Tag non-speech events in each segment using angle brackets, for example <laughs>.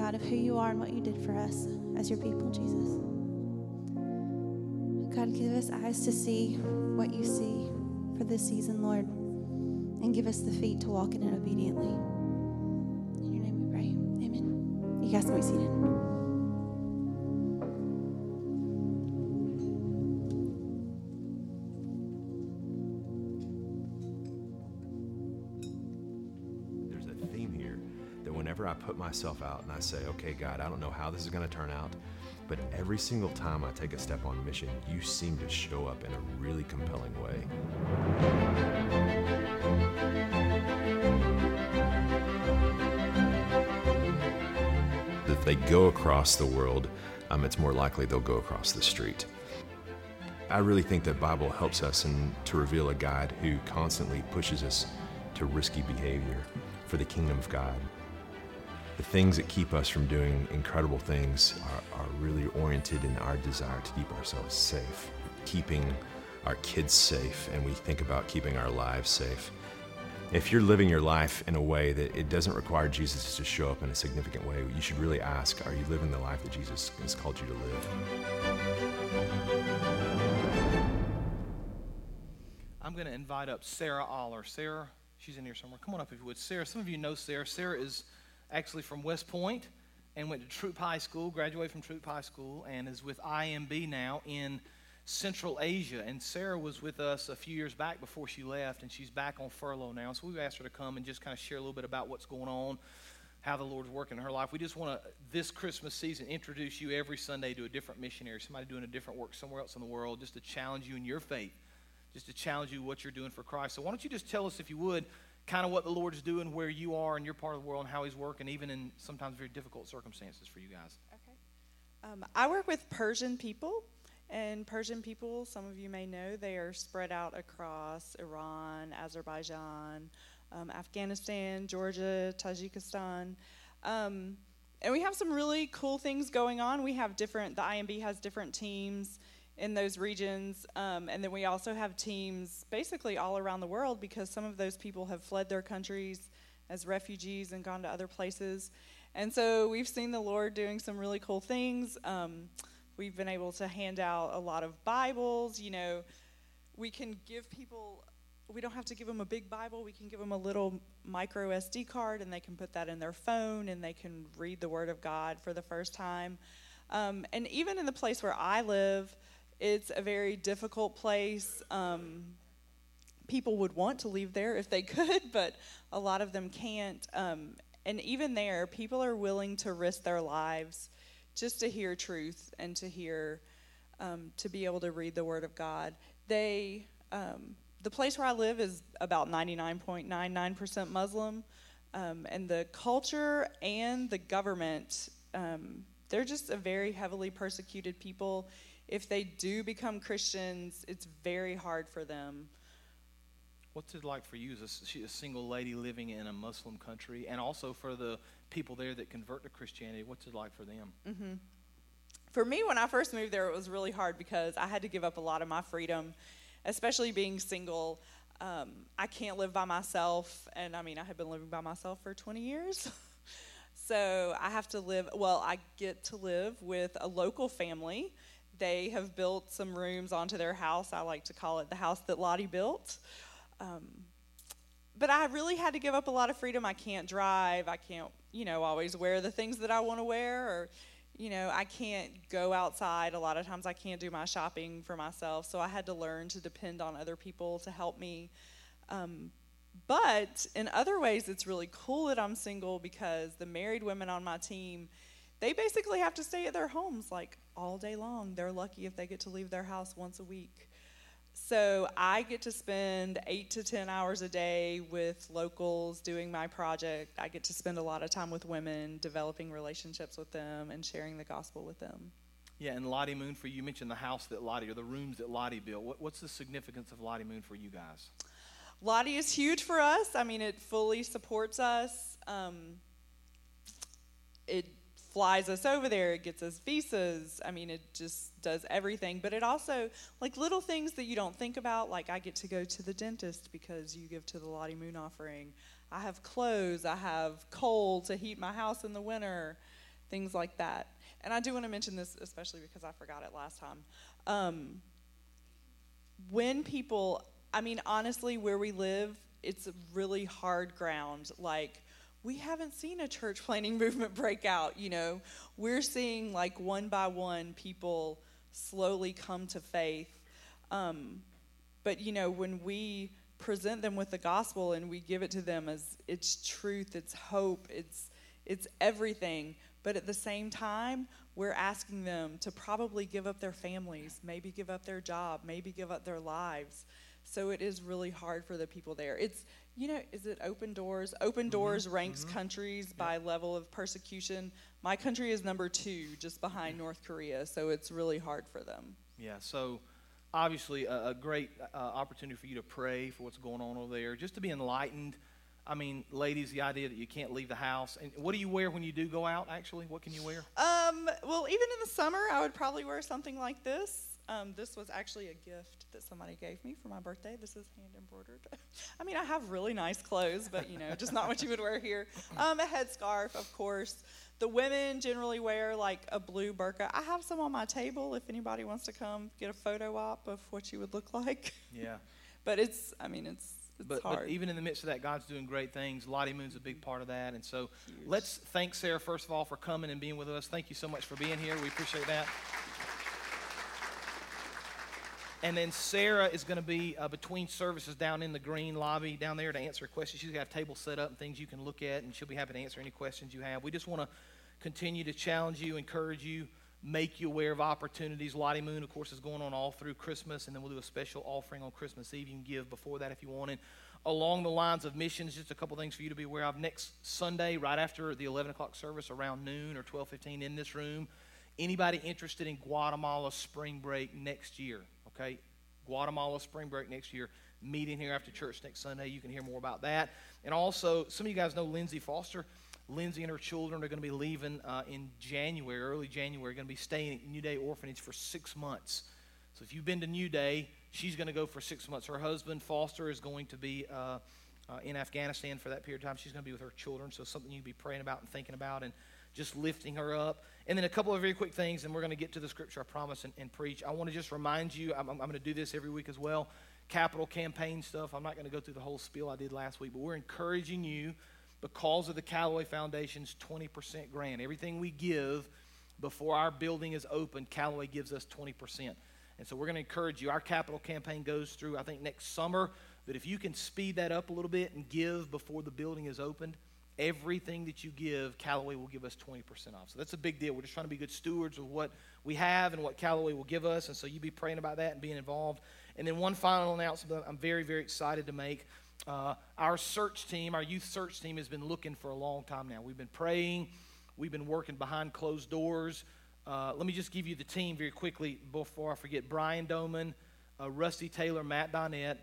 God, of who you are and what you did for us as your people, Jesus. God, give us eyes to see what you see for this season, Lord, and give us the feet to walk in it obediently. In your name we pray. Amen. You guys can be seated. Whenever I put myself out and I say, okay, God, I don't know how this is going to turn out, but every single time I take a step on mission, you seem to show up in a really compelling way. If they go across the world, um, it's more likely they'll go across the street. I really think that Bible helps us to reveal a God who constantly pushes us to risky behavior for the kingdom of God. The things that keep us from doing incredible things are, are really oriented in our desire to keep ourselves safe, keeping our kids safe, and we think about keeping our lives safe. If you're living your life in a way that it doesn't require Jesus to show up in a significant way, you should really ask Are you living the life that Jesus has called you to live? I'm going to invite up Sarah Aller. Sarah, she's in here somewhere. Come on up if you would. Sarah, some of you know Sarah. Sarah is actually from West Point and went to Troup High School, graduated from Troup High School, and is with IMB now in Central Asia. And Sarah was with us a few years back before she left, and she's back on furlough now. So we've asked her to come and just kind of share a little bit about what's going on, how the Lord's working in her life. We just want to, this Christmas season, introduce you every Sunday to a different missionary, somebody doing a different work somewhere else in the world, just to challenge you in your faith just to challenge you what you're doing for Christ. So why don't you just tell us, if you would, kind of what the Lord's doing, where you are in your part of the world, and how He's working, even in sometimes very difficult circumstances for you guys. Okay. Um, I work with Persian people, and Persian people, some of you may know, they are spread out across Iran, Azerbaijan, um, Afghanistan, Georgia, Tajikistan. Um, and we have some really cool things going on. We have different, the IMB has different teams in those regions. Um, and then we also have teams basically all around the world because some of those people have fled their countries as refugees and gone to other places. And so we've seen the Lord doing some really cool things. Um, we've been able to hand out a lot of Bibles. You know, we can give people, we don't have to give them a big Bible. We can give them a little micro SD card and they can put that in their phone and they can read the Word of God for the first time. Um, and even in the place where I live, it's a very difficult place. Um, people would want to leave there if they <laughs> could, but a lot of them can't. Um, and even there, people are willing to risk their lives just to hear truth and to hear, um, to be able to read the Word of God. They, um, the place where I live is about 99.99% Muslim, um, and the culture and the government, um, they're just a very heavily persecuted people if they do become Christians, it's very hard for them. What's it like for you as a single lady living in a Muslim country, and also for the people there that convert to Christianity? What's it like for them? For me, when I first moved there, it was really hard because I had to give up a lot of my freedom, especially being single. Um, I can't live by myself, and I mean, I had been living by myself for 20 years. <laughs> So I have to live, well, I get to live with a local family. They have built some rooms onto their house. I like to call it the house that Lottie built. Um, but I really had to give up a lot of freedom. I can't drive. I can't, you know, always wear the things that I want to wear, or, you know, I can't go outside. A lot of times I can't do my shopping for myself. So I had to learn to depend on other people to help me. Um, but in other ways, it's really cool that I'm single because the married women on my team, they basically have to stay at their homes like all day long. They're lucky if they get to leave their house once a week. So I get to spend eight to 10 hours a day with locals doing my project. I get to spend a lot of time with women, developing relationships with them, and sharing the gospel with them. Yeah, and Lottie Moon for you, you mentioned the house that Lottie or the rooms that Lottie built. What, what's the significance of Lottie Moon for you guys? Lottie is huge for us. I mean, it fully supports us. Um, it flies us over there. It gets us visas. I mean, it just does everything. But it also, like little things that you don't think about, like I get to go to the dentist because you give to the Lottie Moon offering. I have clothes. I have coal to heat my house in the winter, things like that. And I do want to mention this, especially because I forgot it last time. Um, when people, I mean, honestly, where we live, it's really hard ground. Like, we haven't seen a church <laughs> planting movement break out, you know. We're seeing, like, one by one, people slowly come to faith. Um, but, you know, when we present them with the gospel and we give it to them as it's truth, it's hope, it's, it's everything. But at the same time, we're asking them to probably give up their families, maybe give up their job, maybe give up their lives. So it is really hard for the people there. It's, you know, is it Open Doors? Open Doors ranks countries by level of persecution. My country is number two, just behind North Korea. So it's really hard for them. Yeah, so obviously a, a great uh, opportunity for you to pray for what's going on over there, just to be enlightened. I mean, ladies, the idea that you can't leave the house. And what do you wear when you do go out, actually? What can you wear? Um, well, even in the summer, I would probably wear something like this. Um, this was actually a gift that somebody gave me for my birthday. This is hand embroidered. <laughs> I mean, I have really nice clothes, but you know, just not what you would wear here. Um, a headscarf, of course. The women generally wear like a blue burqa. I have some on my table if anybody wants to come get a photo op of what you would look <laughs> like. Yeah. But it's, I mean, it's it's But, hard. but even in the midst of that, God's doing great things. Lottie Moon's a big part of that. And so let's thank Sarah, first of all, for coming and being with us. Thank you so much for being here. We appreciate that. And then Sarah is going to be uh, between services down in the green lobby down there to answer questions. She's got have tables set up and things you can look at, and she'll be happy to answer any questions you have. We just want to continue to challenge you, encourage you, make you aware of opportunities. Lottie Moon, of course, is going on all through Christmas, and then we'll do a special offering on Christmas Eve. You can give before that if you want. And along the lines of missions, just a couple things for you to be aware of. Next Sunday, right after the 11 o'clock service, around noon or 12:15, in this room, anybody interested in Guatemala spring break next year? Okay, Guatemala spring break next year. Meeting here after church next Sunday. You can hear more about that. And also, some of you guys know Lindsay Foster. Lindsay and her children are going to be leaving uh, in January, early January, going to be staying at New Day Orphanage for six months. So if you've been to New Day, she's going to go for six months. Her husband, Foster, is going to be uh, uh, in Afghanistan for that period of time. She's going to be with her children, so something you can be praying about and thinking about and just lifting her up. And then a couple of very quick things, and we're going to get to the scripture, I promise, and, and preach. I want to just remind you, I'm, I'm going to do this every week as well. Capital campaign stuff. I'm not going to go through the whole spiel I did last week, but we're encouraging you because of the Callaway Foundation's 20% grant. Everything we give before our building is open, Callaway gives us 20%. And so we're going to encourage you. Our capital campaign goes through, I think, next summer. But if you can speed that up a little bit and give before the building is opened, everything that you give, Callaway will give us 20% off. So that's a big deal. We're just trying to be good stewards of what we have and what Callaway will give us. And so you be praying about that and being involved. And then one final announcement that I'm very, very excited to make. Uh, our search team, our youth search team, has been looking for a long time now. We've been praying, we've been working behind closed doors. Uh, let me just give you the team very quickly before I forget. Brian Doman, uh, Rusty Taylor, Matt Donette,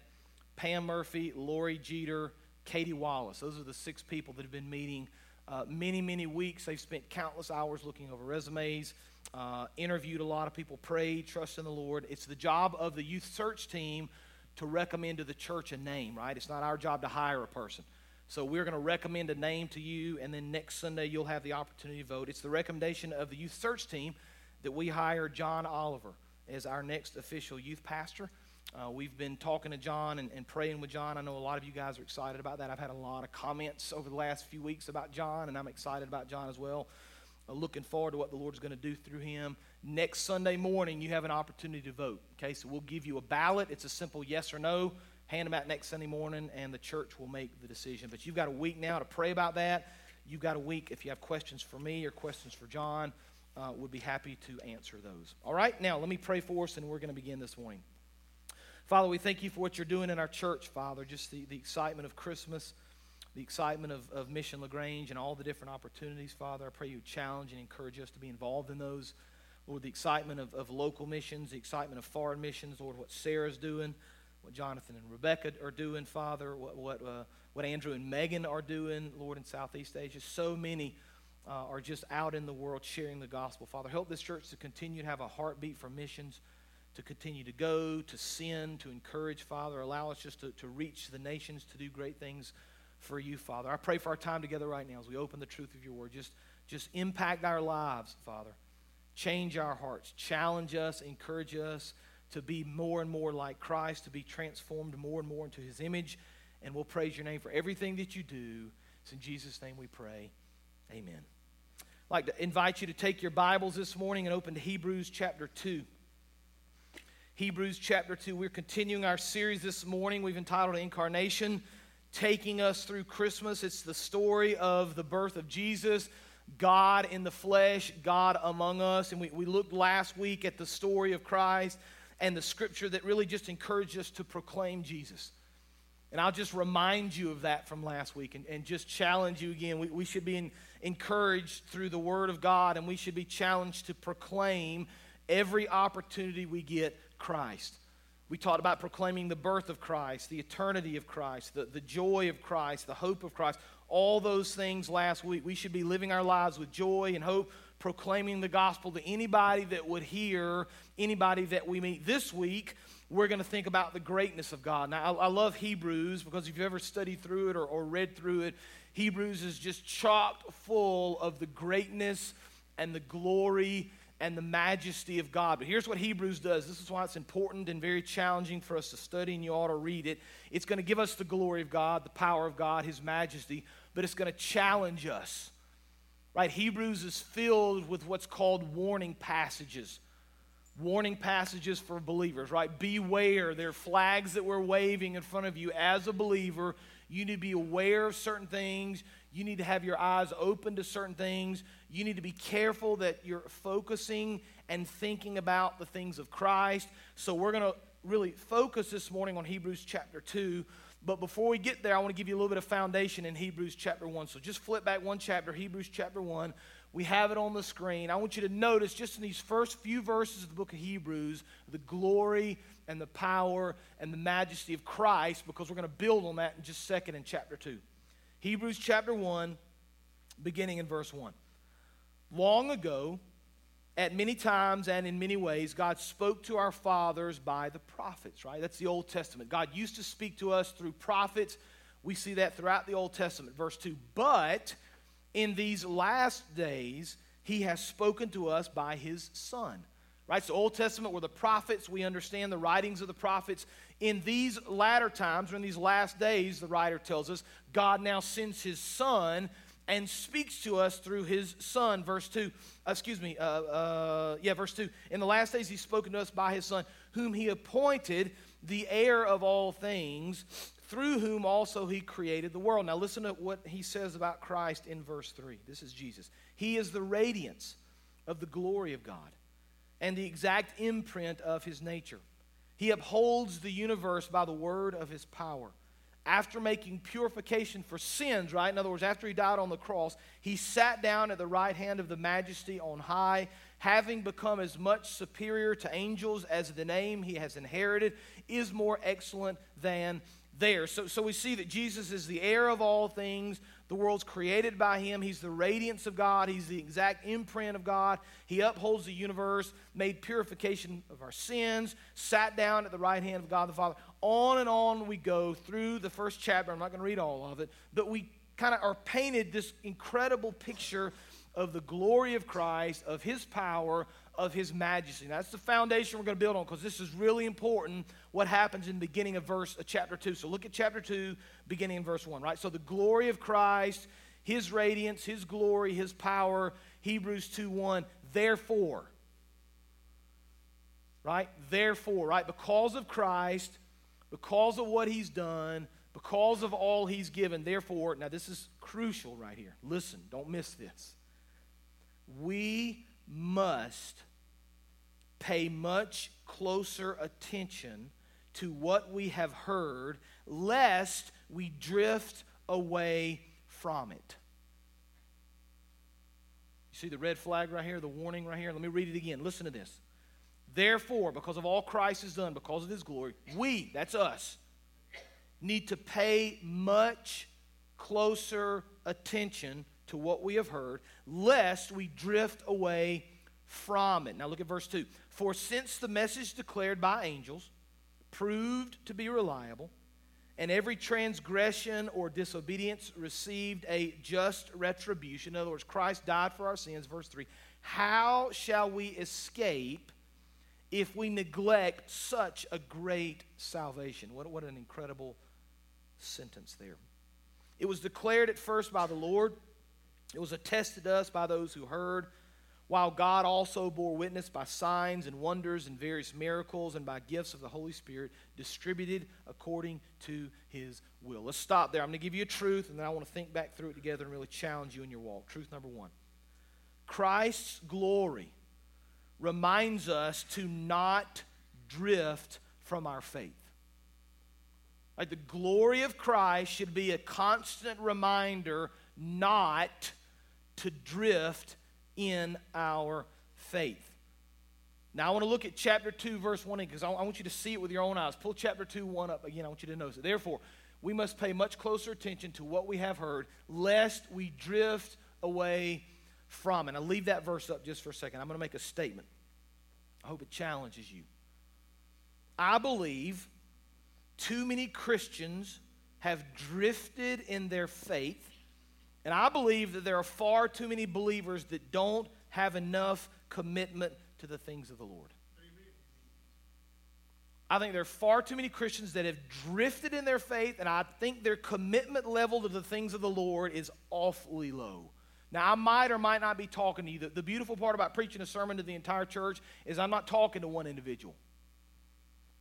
Pam Murphy, Lori Jeter, Katie Wallace. Those are the six people that have been meeting uh, many, many weeks. They've spent countless hours looking over resumes, uh, interviewed a lot of people, prayed, trust in the Lord. It's the job of the youth search team to recommend to the church a name, right? It's not our job to hire a person. So we're going to recommend a name to you, and then next Sunday you'll have the opportunity to vote. It's the recommendation of the youth search team that we hire John Oliver as our next official youth pastor. Uh, we've been talking to John and, and praying with John. I know a lot of you guys are excited about that. I've had a lot of comments over the last few weeks about John, and I'm excited about John as well. Uh, looking forward to what the Lord's going to do through him. Next Sunday morning, you have an opportunity to vote. Okay, so we'll give you a ballot. It's a simple yes or no. Hand them out next Sunday morning, and the church will make the decision. But you've got a week now to pray about that. You've got a week if you have questions for me or questions for John. Uh, would be happy to answer those. All right, now let me pray for us, and we're going to begin this morning. Father, we thank you for what you're doing in our church, Father. Just the, the excitement of Christmas, the excitement of, of Mission LaGrange, and all the different opportunities, Father. I pray you challenge and encourage us to be involved in those. Lord, the excitement of, of local missions, the excitement of foreign missions, Lord, what Sarah's doing, what Jonathan and Rebecca are doing, Father, what, what, uh, what Andrew and Megan are doing, Lord, in Southeast Asia. So many uh, are just out in the world sharing the gospel. Father, help this church to continue to have a heartbeat for missions to continue to go, to sin, to encourage, Father. Allow us just to, to reach the nations, to do great things for you, Father. I pray for our time together right now as we open the truth of your word. Just, just impact our lives, Father. Change our hearts. Challenge us, encourage us to be more and more like Christ, to be transformed more and more into his image. And we'll praise your name for everything that you do. It's in Jesus' name we pray. Amen. I'd like to invite you to take your Bibles this morning and open to Hebrews chapter 2. Hebrews chapter 2. We're continuing our series this morning. We've entitled Incarnation, taking us through Christmas. It's the story of the birth of Jesus, God in the flesh, God among us. And we, we looked last week at the story of Christ and the scripture that really just encouraged us to proclaim Jesus. And I'll just remind you of that from last week and, and just challenge you again. We, we should be in, encouraged through the Word of God, and we should be challenged to proclaim every opportunity we get Christ. We talked about proclaiming the birth of Christ, the eternity of Christ, the, the joy of Christ, the hope of Christ. All those things last week. We should be living our lives with joy and hope, proclaiming the gospel to anybody that would hear, anybody that we meet. This week, we're going to think about the greatness of God. Now, I, I love Hebrews because if you've ever studied through it or, or read through it, Hebrews is just chocked full of the greatness and the glory and the majesty of God. But here's what Hebrews does. This is why it's important and very challenging for us to study, and you ought to read it. It's going to give us the glory of God, the power of God, His majesty, but it's going to challenge us. Right? Hebrews is filled with what's called warning passages. Warning passages for believers, right? Beware. There are flags that we're waving in front of you as a believer. You need to be aware of certain things. You need to have your eyes open to certain things. You need to be careful that you're focusing and thinking about the things of Christ. So, we're going to really focus this morning on Hebrews chapter 2. But before we get there, I want to give you a little bit of foundation in Hebrews chapter 1. So, just flip back one chapter, Hebrews chapter 1. We have it on the screen. I want you to notice just in these first few verses of the book of Hebrews the glory and the power and the majesty of Christ because we're going to build on that in just a second in chapter 2. Hebrews chapter 1, beginning in verse 1. Long ago, at many times and in many ways, God spoke to our fathers by the prophets, right? That's the Old Testament. God used to speak to us through prophets. We see that throughout the Old Testament. Verse 2 But in these last days, he has spoken to us by his Son. Right? So, Old Testament were the prophets. We understand the writings of the prophets. In these latter times, or in these last days, the writer tells us, God now sends his Son and speaks to us through his son verse 2 uh, excuse me uh, uh, yeah verse 2 in the last days he's spoken to us by his son whom he appointed the heir of all things through whom also he created the world. Now listen to what he says about christ in verse 3 this is jesus. He is the radiance of the glory of god and the exact imprint of his nature. He upholds the universe by the word of his power after making purification for sins, right? In other words, after he died on the cross, he sat down at the right hand of the majesty on high, having become as much superior to angels as the name he has inherited is more excellent than theirs. So, so we see that Jesus is the heir of all things, The world's created by him. He's the radiance of God. He's the exact imprint of God. He upholds the universe, made purification of our sins, sat down at the right hand of God the Father. On and on we go through the first chapter. I'm not going to read all of it, but we kind of are painted this incredible picture of the glory of Christ, of his power, of his majesty. Now, that's the foundation we're going to build on because this is really important what happens in the beginning of verse uh, chapter 2. So look at chapter 2 beginning in verse 1, right? So the glory of Christ, his radiance, his glory, his power, Hebrews 2 1. Therefore, right? Therefore, right? Because of Christ, because of what he's done, because of all he's given, therefore, now this is crucial right here. Listen, don't miss this. We must pay much closer attention to what we have heard, lest we drift away from it. You see the red flag right here, the warning right here? Let me read it again. Listen to this. Therefore, because of all Christ has done, because of his glory, we, that's us, need to pay much closer attention to what we have heard, lest we drift away from it. Now look at verse 2. For since the message declared by angels proved to be reliable, and every transgression or disobedience received a just retribution. In other words, Christ died for our sins. Verse 3 How shall we escape if we neglect such a great salvation? What, what an incredible sentence there. It was declared at first by the Lord, it was attested to us by those who heard while God also bore witness by signs and wonders and various miracles and by gifts of the Holy Spirit distributed according to his will. Let's stop there. I'm going to give you a truth, and then I want to think back through it together and really challenge you in your walk. Truth number one Christ's glory reminds us to not drift from our faith. Like the glory of Christ should be a constant reminder not to drift in our faith. Now, I want to look at chapter 2, verse 1 because I want you to see it with your own eyes. Pull chapter 2, 1 up again. I want you to notice it. Therefore, we must pay much closer attention to what we have heard, lest we drift away from. And I'll leave that verse up just for a second. I'm going to make a statement. I hope it challenges you. I believe too many Christians have drifted in their faith and I believe that there are far too many believers that don't have enough commitment to the things of the Lord. I think there are far too many Christians that have drifted in their faith, and I think their commitment level to the things of the Lord is awfully low. Now, I might or might not be talking to you. The, the beautiful part about preaching a sermon to the entire church is I'm not talking to one individual.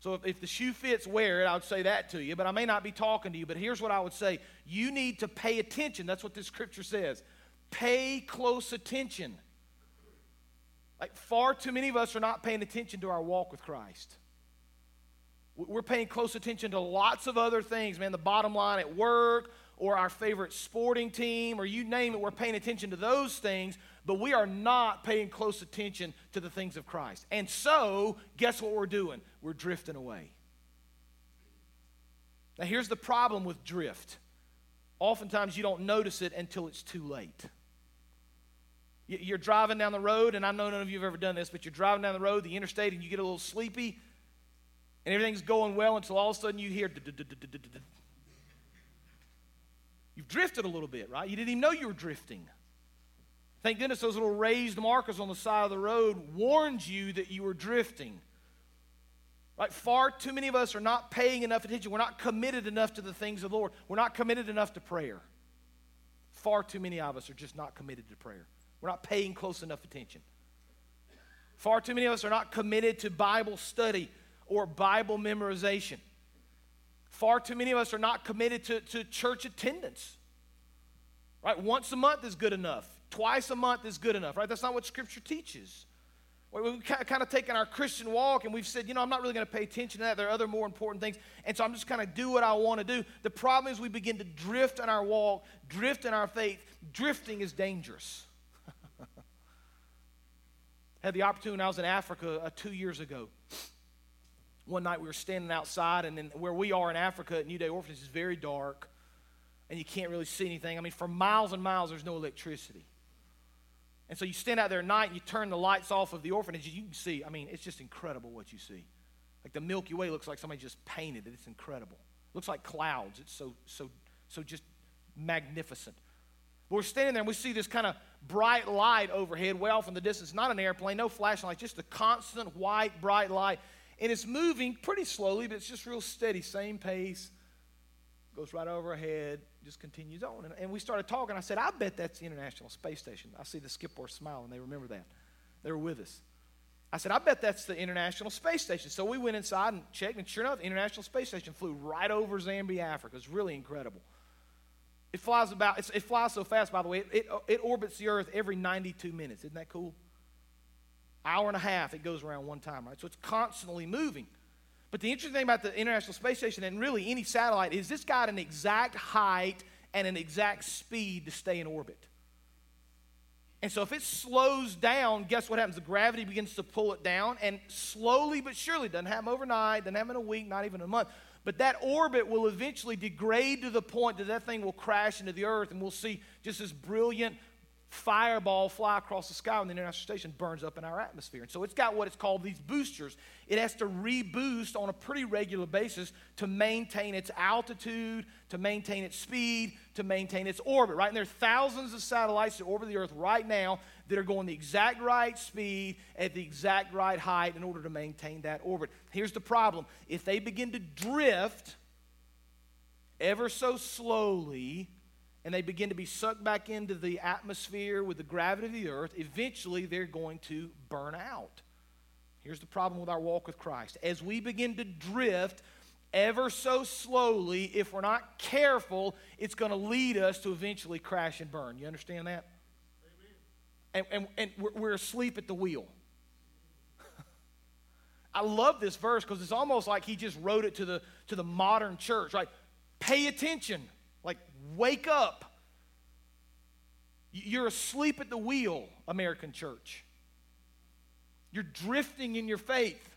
So if, if the shoe fits, wear it. I would say that to you, but I may not be talking to you. But here's what I would say you need to pay attention. That's what this scripture says. Pay close attention. Like far too many of us are not paying attention to our walk with Christ. We're paying close attention to lots of other things, man. The bottom line at work, or our favorite sporting team, or you name it, we're paying attention to those things but we are not paying close attention to the things of Christ. And so, guess what we're doing? We're drifting away. Now, here's the problem with drift oftentimes you don't notice it until it's too late. You're driving down the road, and I know none of you have ever done this, but you're driving down the road, the interstate, and you get a little sleepy, and everything's going well until all of a sudden you hear. You've drifted a little bit, right? You didn't even know you were drifting. Thank goodness those little raised markers on the side of the road warned you that you were drifting. Right? Far too many of us are not paying enough attention. We're not committed enough to the things of the Lord. We're not committed enough to prayer. Far too many of us are just not committed to prayer. We're not paying close enough attention. Far too many of us are not committed to Bible study or Bible memorization. Far too many of us are not committed to, to church attendance. Right? Once a month is good enough. Twice a month is good enough, right? That's not what Scripture teaches. We've kind of taken our Christian walk and we've said, you know, I'm not really going to pay attention to that. There are other more important things. And so I'm just kind of do what I want to do. The problem is we begin to drift in our walk, drift in our faith. Drifting is dangerous. <laughs> Had the opportunity I was in Africa uh, two years ago. One night we were standing outside, and then where we are in Africa at New Day Orphanage is very dark. and you can't really see anything. I mean, for miles and miles, there's no electricity. And so you stand out there at night and you turn the lights off of the orphanage, you can see, I mean, it's just incredible what you see. Like the Milky Way looks like somebody just painted it. It's incredible. It looks like clouds. It's so, so, so just magnificent. But we're standing there and we see this kind of bright light overhead, way off in the distance. Not an airplane, no flashlight, just a constant white, bright light. And it's moving pretty slowly, but it's just real steady, same pace. Goes right overhead, just continues on. And, and we started talking. I said, I bet that's the International Space Station. I see the Skipper smile, and they remember that. They were with us. I said, I bet that's the International Space Station. So we went inside and checked, and sure enough, the International Space Station flew right over Zambia, Africa. It's really incredible. It flies about, it flies so fast, by the way, it, it, it orbits the Earth every 92 minutes. Isn't that cool? Hour and a half, it goes around one time, right? So it's constantly moving. But the interesting thing about the International Space Station and really any satellite is this got an exact height and an exact speed to stay in orbit. And so if it slows down, guess what happens? The gravity begins to pull it down, and slowly but surely, doesn't happen overnight, doesn't happen in a week, not even a month, but that orbit will eventually degrade to the point that that thing will crash into the earth, and we'll see just this brilliant fireball fly across the sky when the International Station burns up in our atmosphere. And so it's got what it's called these boosters. It has to reboost on a pretty regular basis to maintain its altitude, to maintain its speed, to maintain its orbit, right? And there are thousands of satellites that orbit the Earth right now that are going the exact right speed at the exact right height in order to maintain that orbit. Here's the problem if they begin to drift ever so slowly, and they begin to be sucked back into the atmosphere with the gravity of the earth, eventually they're going to burn out. Here's the problem with our walk with Christ. As we begin to drift ever so slowly, if we're not careful, it's going to lead us to eventually crash and burn. You understand that? And, and, and we're, we're asleep at the wheel. <laughs> I love this verse because it's almost like he just wrote it to the, to the modern church, right? Pay attention. Wake up. You're asleep at the wheel, American church. You're drifting in your faith.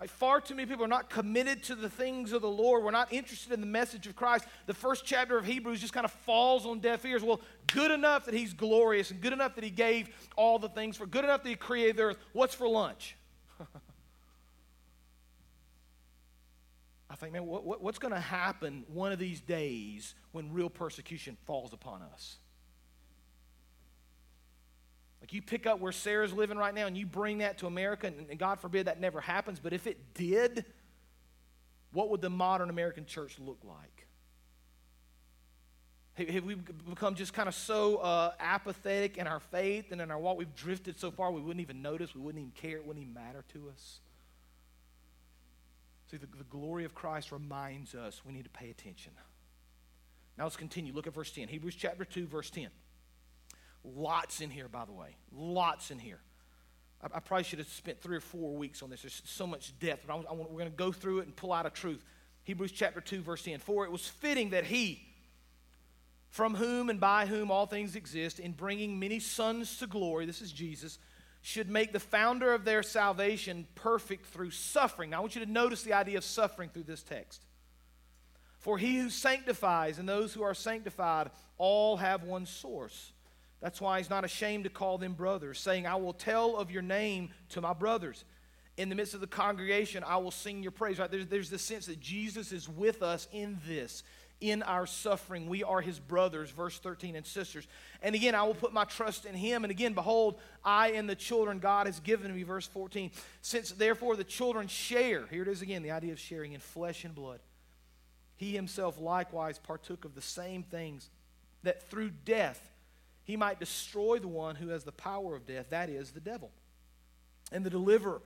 Like far too many people are not committed to the things of the Lord. We're not interested in the message of Christ. The first chapter of Hebrews just kind of falls on deaf ears. Well, good enough that He's glorious and good enough that He gave all the things for, good enough that He created the earth. What's for lunch? I think, man, what, what, what's going to happen one of these days when real persecution falls upon us? Like you pick up where Sarah's living right now and you bring that to America, and, and God forbid that never happens, but if it did, what would the modern American church look like? Have, we become just kind of so uh, apathetic in our faith and in our walk? We've drifted so far we wouldn't even notice, we wouldn't even care, it wouldn't even matter to us. See, the, the glory of Christ reminds us we need to pay attention. Now let's continue. Look at verse 10. Hebrews chapter 2, verse 10. Lots in here, by the way. Lots in here. I, I probably should have spent three or four weeks on this. There's so much depth, but I, I we're going to go through it and pull out a truth. Hebrews chapter 2, verse 10. For it was fitting that he, from whom and by whom all things exist, in bringing many sons to glory, this is Jesus, should make the founder of their salvation perfect through suffering. Now, I want you to notice the idea of suffering through this text. For he who sanctifies and those who are sanctified all have one source. That's why he's not ashamed to call them brothers, saying, I will tell of your name to my brothers. In the midst of the congregation, I will sing your praise. Right? There's, there's this sense that Jesus is with us in this in our suffering. We are his brothers, verse 13, and sisters. And again, I will put my trust in him. And again, behold, I and the children God has given me, verse 14. Since therefore the children share, here it is again, the idea of sharing in flesh and blood. He himself likewise partook of the same things, that through death he might destroy the one who has the power of death, that is, the devil, and the deliverer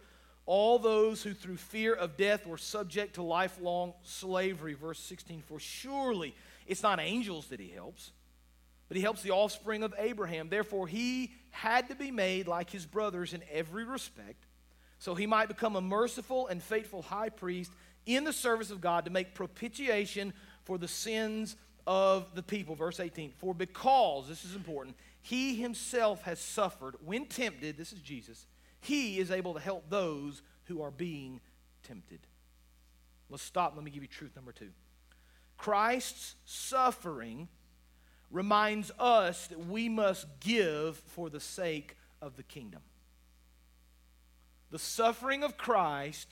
all those who through fear of death were subject to lifelong slavery. Verse 16 For surely it's not angels that he helps, but he helps the offspring of Abraham. Therefore, he had to be made like his brothers in every respect, so he might become a merciful and faithful high priest in the service of God to make propitiation for the sins of the people. Verse 18 For because, this is important, he himself has suffered when tempted, this is Jesus he is able to help those who are being tempted. Let's stop. Let me give you truth number two. Christ's suffering reminds us that we must give for the sake of the kingdom. The suffering of Christ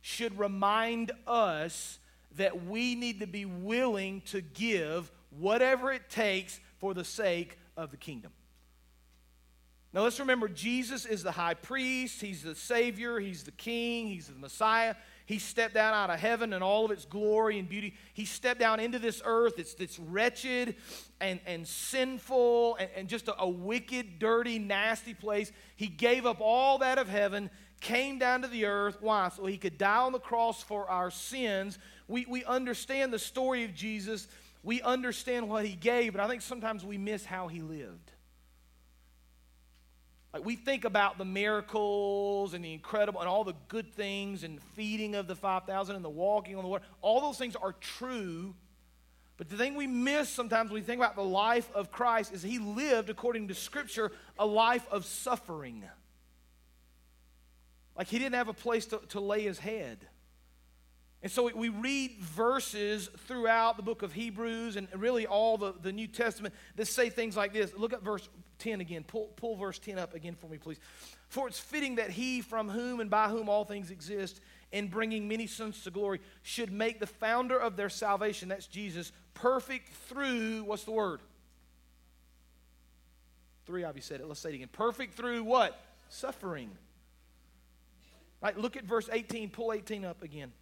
should remind us that we need to be willing to give whatever it takes for the sake of the kingdom. Now let's remember Jesus is the high priest, he's the savior, he's the king, he's the Messiah. He stepped down out of heaven and all of its glory and beauty. He stepped down into this earth. It's, it's wretched and, and sinful and, and just a, a wicked, dirty, nasty place. He gave up all that of heaven, came down to the earth. Why? So he could die on the cross for our sins. We, we understand the story of Jesus, we understand what he gave, but I think sometimes we miss how he lived. Like we think about the miracles and the incredible and all the good things and feeding of the 5,000 and the walking on the water. All those things are true. But the thing we miss sometimes when we think about the life of Christ is he lived, according to Scripture, a life of suffering. Like he didn't have a place to, to lay his head. And so we read verses throughout the book of Hebrews and really all the, the New Testament that say things like this. Look at verse 10 again. Pull, pull verse 10 up again for me, please. For it's fitting that he from whom and by whom all things exist, in bringing many sons to glory, should make the founder of their salvation, that's Jesus, perfect through, what's the word? Three of you said it. Let's say it again. Perfect through what? Suffering. Right, look at verse 18. Pull 18 up again.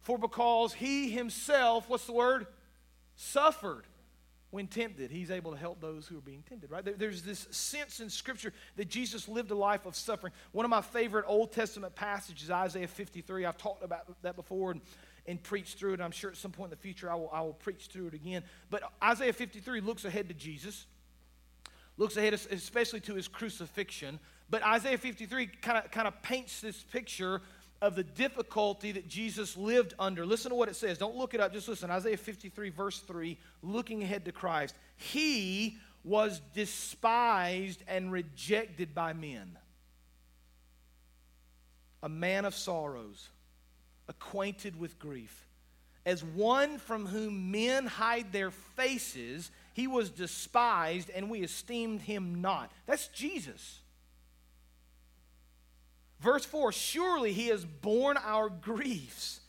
For because he himself, what's the word? Suffered when tempted. He's able to help those who are being tempted, right? There, there's this sense in Scripture that Jesus lived a life of suffering. One of my favorite Old Testament passages, Isaiah 53. I've talked about that before and, and preached through it. I'm sure at some point in the future I will, I will preach through it again. But Isaiah 53 looks ahead to Jesus, looks ahead especially to his crucifixion. But Isaiah 53 kind of kind of paints this picture of the difficulty that Jesus lived under. Listen to what it says. Don't look it up, just listen. Isaiah 53, verse 3, looking ahead to Christ. He was despised and rejected by men, a man of sorrows, acquainted with grief. As one from whom men hide their faces, he was despised and we esteemed him not. That's Jesus. Verse 4 Surely he has borne our griefs,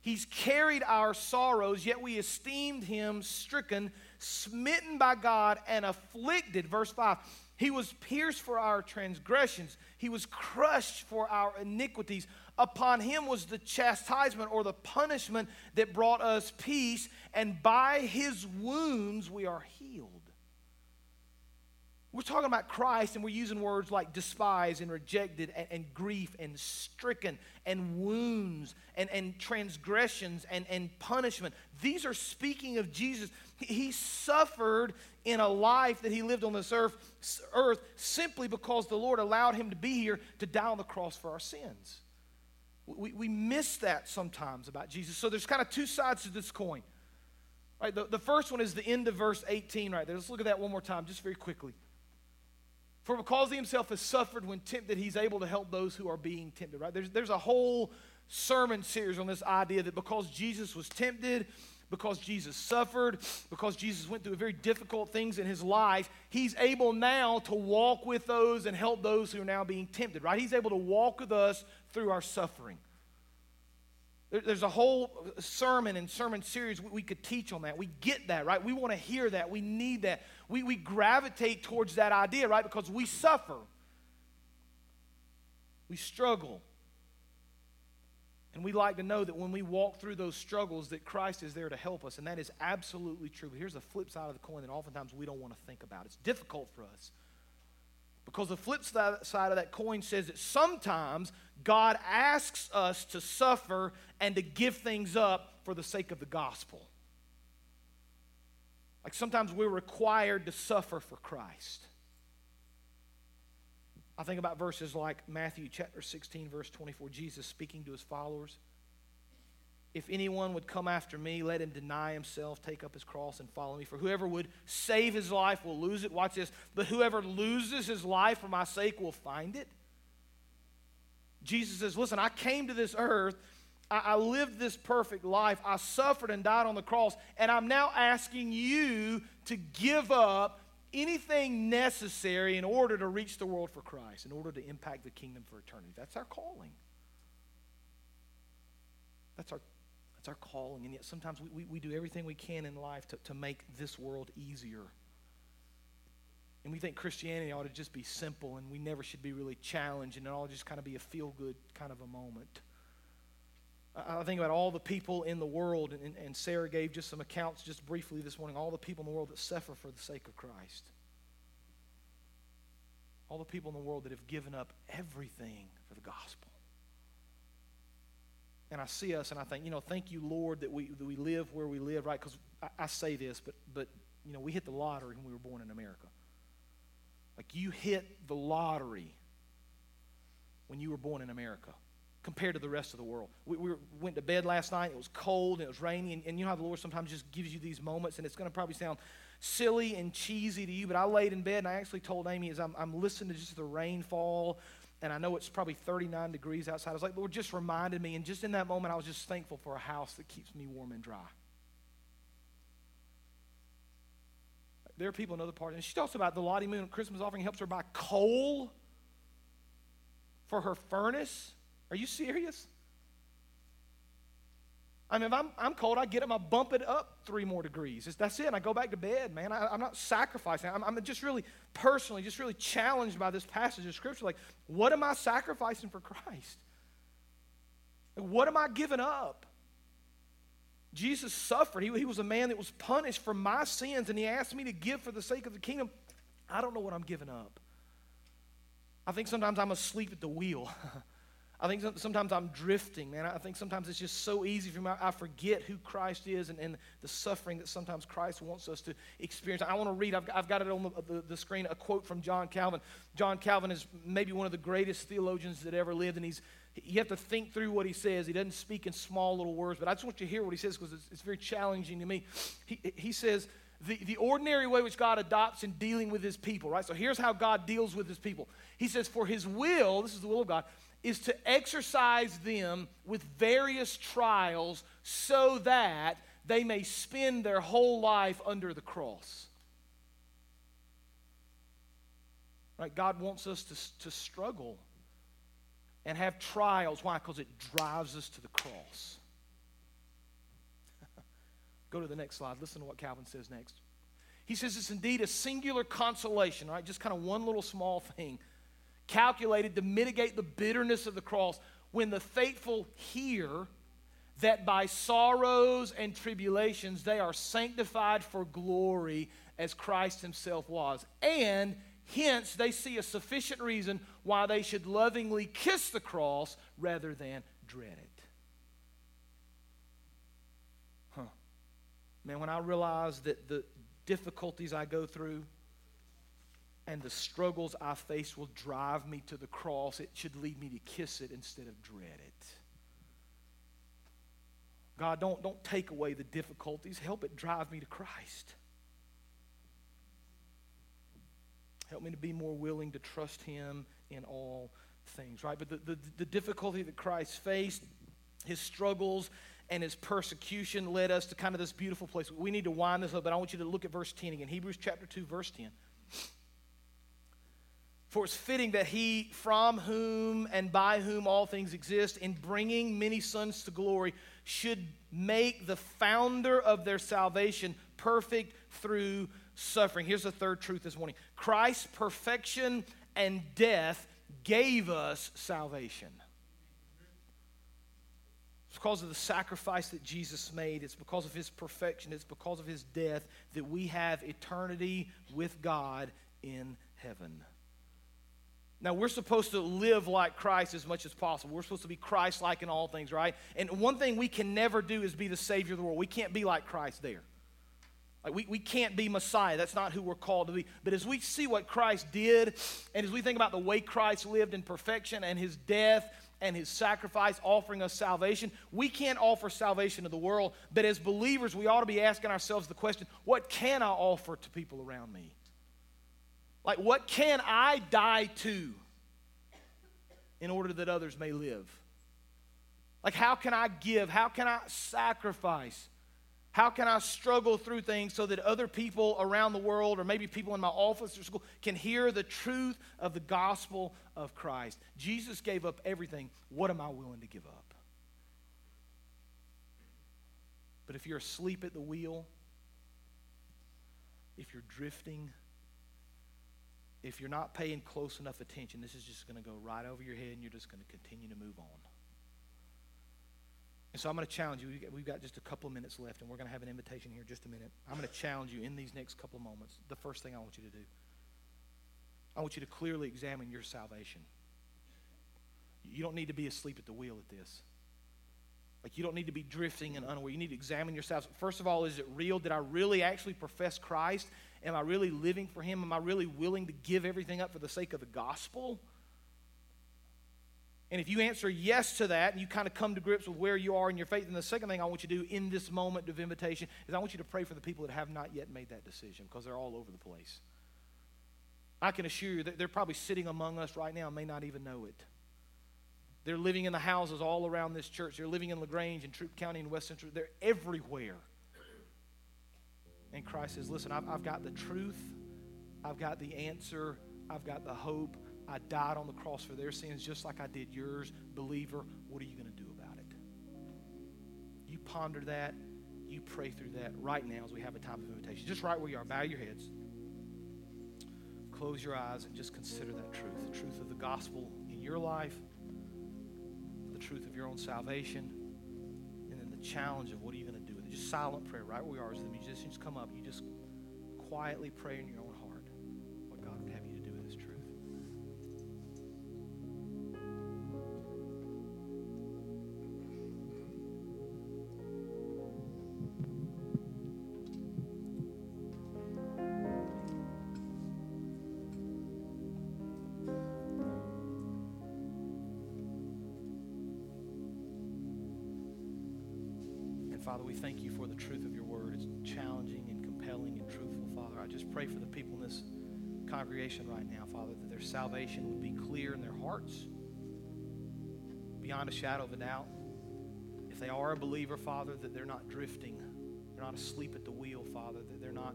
he's carried our sorrows, yet we esteemed him stricken, smitten by God, and afflicted. Verse 5 He was pierced for our transgressions, he was crushed for our iniquities. Upon him was the chastisement or the punishment that brought us peace, and by his wounds we are healed. We're talking about Christ and we're using words like despise and rejected and, and grief and stricken and wounds and, and transgressions and, and punishment. These are speaking of Jesus. He suffered in a life that he lived on this earth, earth simply because the Lord allowed him to be here to die on the cross for our sins. We, we miss that sometimes about Jesus. So there's kind of two sides to this coin. Right, the, the first one is the end of verse 18 right there. Let's look at that one more time, just very quickly. For because he himself has suffered when tempted, he's able to help those who are being tempted, right? There's, there's a whole sermon series on this idea that because Jesus was tempted, because Jesus suffered, because Jesus went through very difficult things in his life, he's able now to walk with those and help those who are now being tempted, right? He's able to walk with us through our suffering. There's a whole sermon and sermon series we could teach on that. We get that, right? We want to hear that. We need that. We, we gravitate towards that idea, right? Because we suffer, we struggle. And we like to know that when we walk through those struggles, that Christ is there to help us. And that is absolutely true. But here's the flip side of the coin that oftentimes we don't want to think about. It's difficult for us. Because the flip side of that coin says that sometimes God asks us to suffer and to give things up for the sake of the gospel. Like sometimes we're required to suffer for Christ. I think about verses like Matthew chapter 16, verse 24, Jesus speaking to his followers. If anyone would come after me, let him deny himself, take up his cross, and follow me. For whoever would save his life will lose it. Watch this. But whoever loses his life for my sake will find it. Jesus says, Listen, I came to this earth. I, I lived this perfect life. I suffered and died on the cross. And I'm now asking you to give up anything necessary in order to reach the world for Christ, in order to impact the kingdom for eternity. That's our calling. That's our, that's our calling. And yet sometimes we, we, we do everything we can in life to, to make this world easier. And we think Christianity ought to just be simple and we never should be really challenged and it ought to just kind of be a feel good kind of a moment. I I think about all the people in the world, and, and Sarah gave just some accounts just briefly this morning, all the people in the world that suffer for the sake of Christ. All the people in the world that have given up everything for the gospel. And I see us and I think, you know, thank you, Lord, that we, that we live where we live, right? Because I, I say this, but, but, you know, we hit the lottery when we were born in America. Like you hit the lottery when you were born in America compared to the rest of the world. We, we went to bed last night, it was cold and it was rainy, and, and you know how the Lord sometimes just gives you these moments, and it's going to probably sound silly and cheesy to you, but I laid in bed and I actually told Amy as I'm, I'm listening to just the rainfall, and I know it's probably 39 degrees outside. I was like, Lord, just reminded me, and just in that moment, I was just thankful for a house that keeps me warm and dry. There are people in other parts, and she talks about the Lottie Moon Christmas offering helps her buy coal for her furnace. Are you serious? I mean, if I'm, I'm cold, I get up, I bump it up three more degrees. It's, that's it. I go back to bed, man. I, am not sacrificing. I'm, I'm just really personally, just really challenged by this passage of Scripture. Like, what am I sacrificing for Christ? Like, what am I giving up? Jesus suffered. He, he was a man that was punished for my sins, and he asked me to give for the sake of the kingdom. I don't know what I'm giving up. I think sometimes I'm asleep at the wheel. <laughs> I think sometimes I'm drifting, man. I think sometimes it's just so easy for me. I forget who Christ is and, and the suffering that sometimes Christ wants us to experience. I want to read, I've, I've got it on the, the, the, screen, a quote from John Calvin. John Calvin is maybe one of the greatest theologians that ever lived, and he's, you have to think through what he says. He doesn't speak in small little words, but I just want you to hear what he says because it's, it's very challenging to me. He, he says, the, the ordinary way which God adopts in dealing with his people, right? So here's how God deals with his people. He says, For his will, this is the will of God, is to exercise them with various trials so that they may spend their whole life under the cross. Right? God wants us to, to struggle and have trials. Why? Because it drives us to the cross. <laughs> Go to the next slide. Listen to what Calvin says next. He says it's indeed a singular consolation, right? Just kind of one little small thing calculated to mitigate the bitterness of the cross when the faithful hear that by sorrows and tribulations they are sanctified for glory as Christ Himself was. And hence they see a sufficient reason why they should lovingly kiss the cross rather than dread it. Huh. Man, when I realize that the difficulties I go through, and the struggles I face will drive me to the cross, it should lead me to kiss it instead of dread it. God, don't, don't take away the difficulties. Help it drive me to Christ. Help me to be more willing to trust Him in all things, right? But the, the, the difficulty that Christ faced, his struggles, and his persecution led us to kind of this beautiful place. We need to wind this up, but I want you to look at verse 10 again. Hebrews chapter 2, verse 10. For it's fitting that he, from whom and by whom all things exist, in bringing many sons to glory, should make the founder of their salvation perfect through suffering. Here's the third truth this morning Christ's perfection and death gave us salvation. It's because of the sacrifice that Jesus made. It's because of his perfection. It's because of his death that we have eternity with God in heaven. Now, we're supposed to live like Christ as much as possible. We're supposed to be Christ like in all things, right? And one thing we can never do is be the Savior of the world. We can't be like Christ there. Like we, we can't be Messiah. That's not who we're called to be. But as we see what Christ did, and as we think about the way Christ lived in perfection and his death and his sacrifice offering us salvation, we can't offer salvation to the world. But as believers, we ought to be asking ourselves the question what can I offer to people around me? Like, what can I die to in order that others may live? Like, how can I give? How can I sacrifice? How can I struggle through things so that other people around the world, or maybe people in my office or school, can hear the truth of the gospel of Christ? Jesus gave up everything. What am I willing to give up? But if you're asleep at the wheel, if you're drifting, if you're not paying close enough attention, this is just going to go right over your head and you're just going to continue to move on. And so I'm going to challenge you. We've got, just a couple of minutes left, and we're going to have an invitation here in just a minute. I'm going to challenge you in these next couple of moments. The first thing I want you to do, I want you to clearly examine your salvation. You don't need to be asleep at the wheel at this. Like, you don't need to be drifting and unaware. You need to examine yourself. First of all, is it real? Did I really actually profess Christ? Am I really living for Him? Am I really willing to give everything up for the sake of the gospel? And if you answer yes to that and you kind of come to grips with where you are in your faith, then the second thing I want you to do in this moment of invitation is I want you to pray for the people that have not yet made that decision because they're all over the place. I can assure you that they're probably sitting among us right now and may not even know it. They're living in the houses all around this church. They're living in LaGrange and Troup County and West Central. They're everywhere. And Christ says, Listen, I've, I've got the truth, I've got the answer, I've got the hope. I died on the cross for their sins just like I did yours. Believer, what are you going to do about it? You ponder that. You pray through that right now as we have a time of invitation. Just right where you are. Bow your heads. Close your eyes and just consider that truth the truth of the gospel in your life, the truth of your own salvation, and then the challenge of what are you going to do. Just silent prayer right where we are as the musicians come up. You just quietly pray in your own heart what God would have you to do with this truth. And Father, we thank you just pray for the people in this congregation right now, Father, that their salvation would be clear in their hearts, beyond a shadow of a doubt. If they are a believer, Father, that they're not drifting, they're not asleep at the wheel, Father, that they're not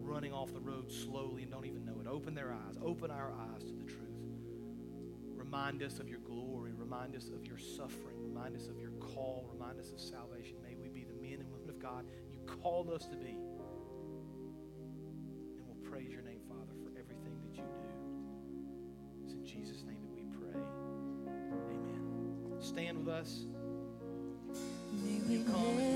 running off the road slowly and don't even know it. Open their eyes, open our eyes to the truth. Remind us of your glory, remind us of your suffering, remind us of your call, remind us of salvation. May we be the men and women of God you called us to be. Praise your name, Father, for everything that you do. It's in Jesus' name that we pray. Amen. Stand with us. May we You come